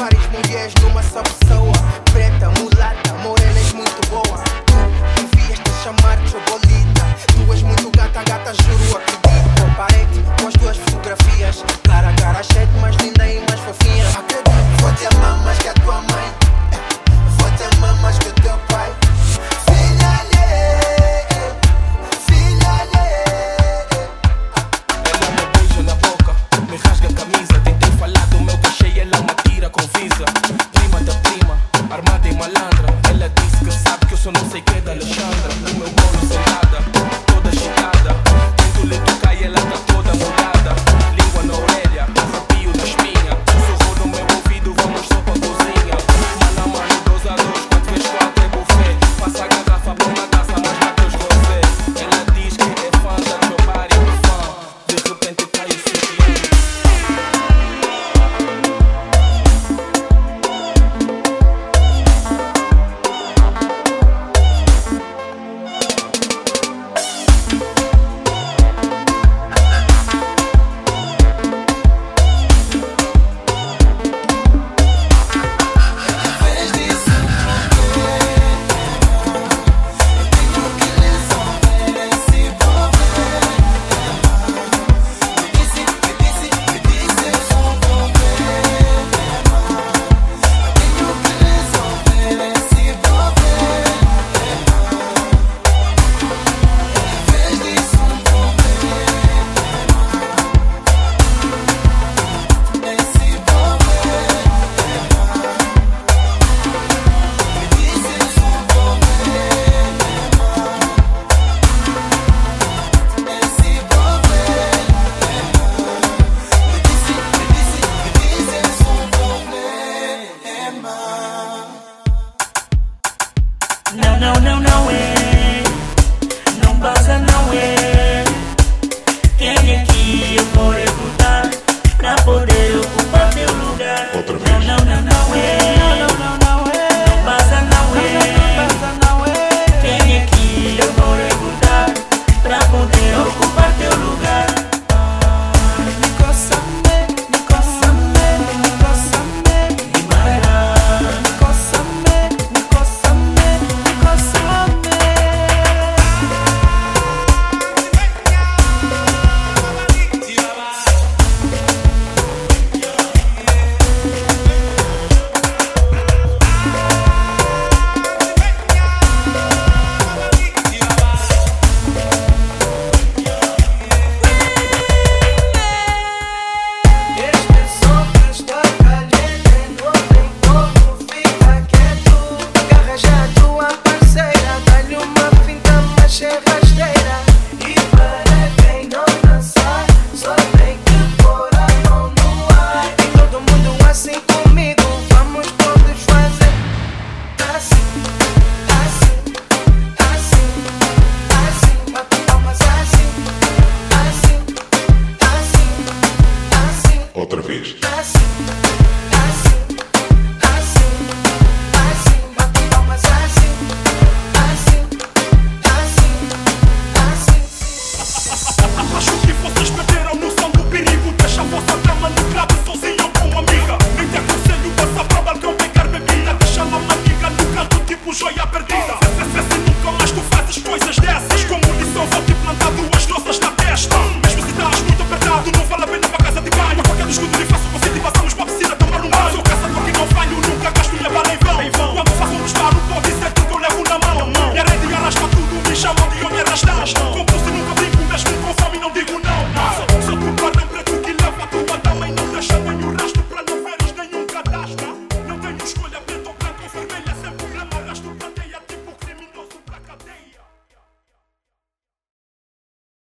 Várias mulheres numa só pessoa confisa No, no, no, no way. No pasa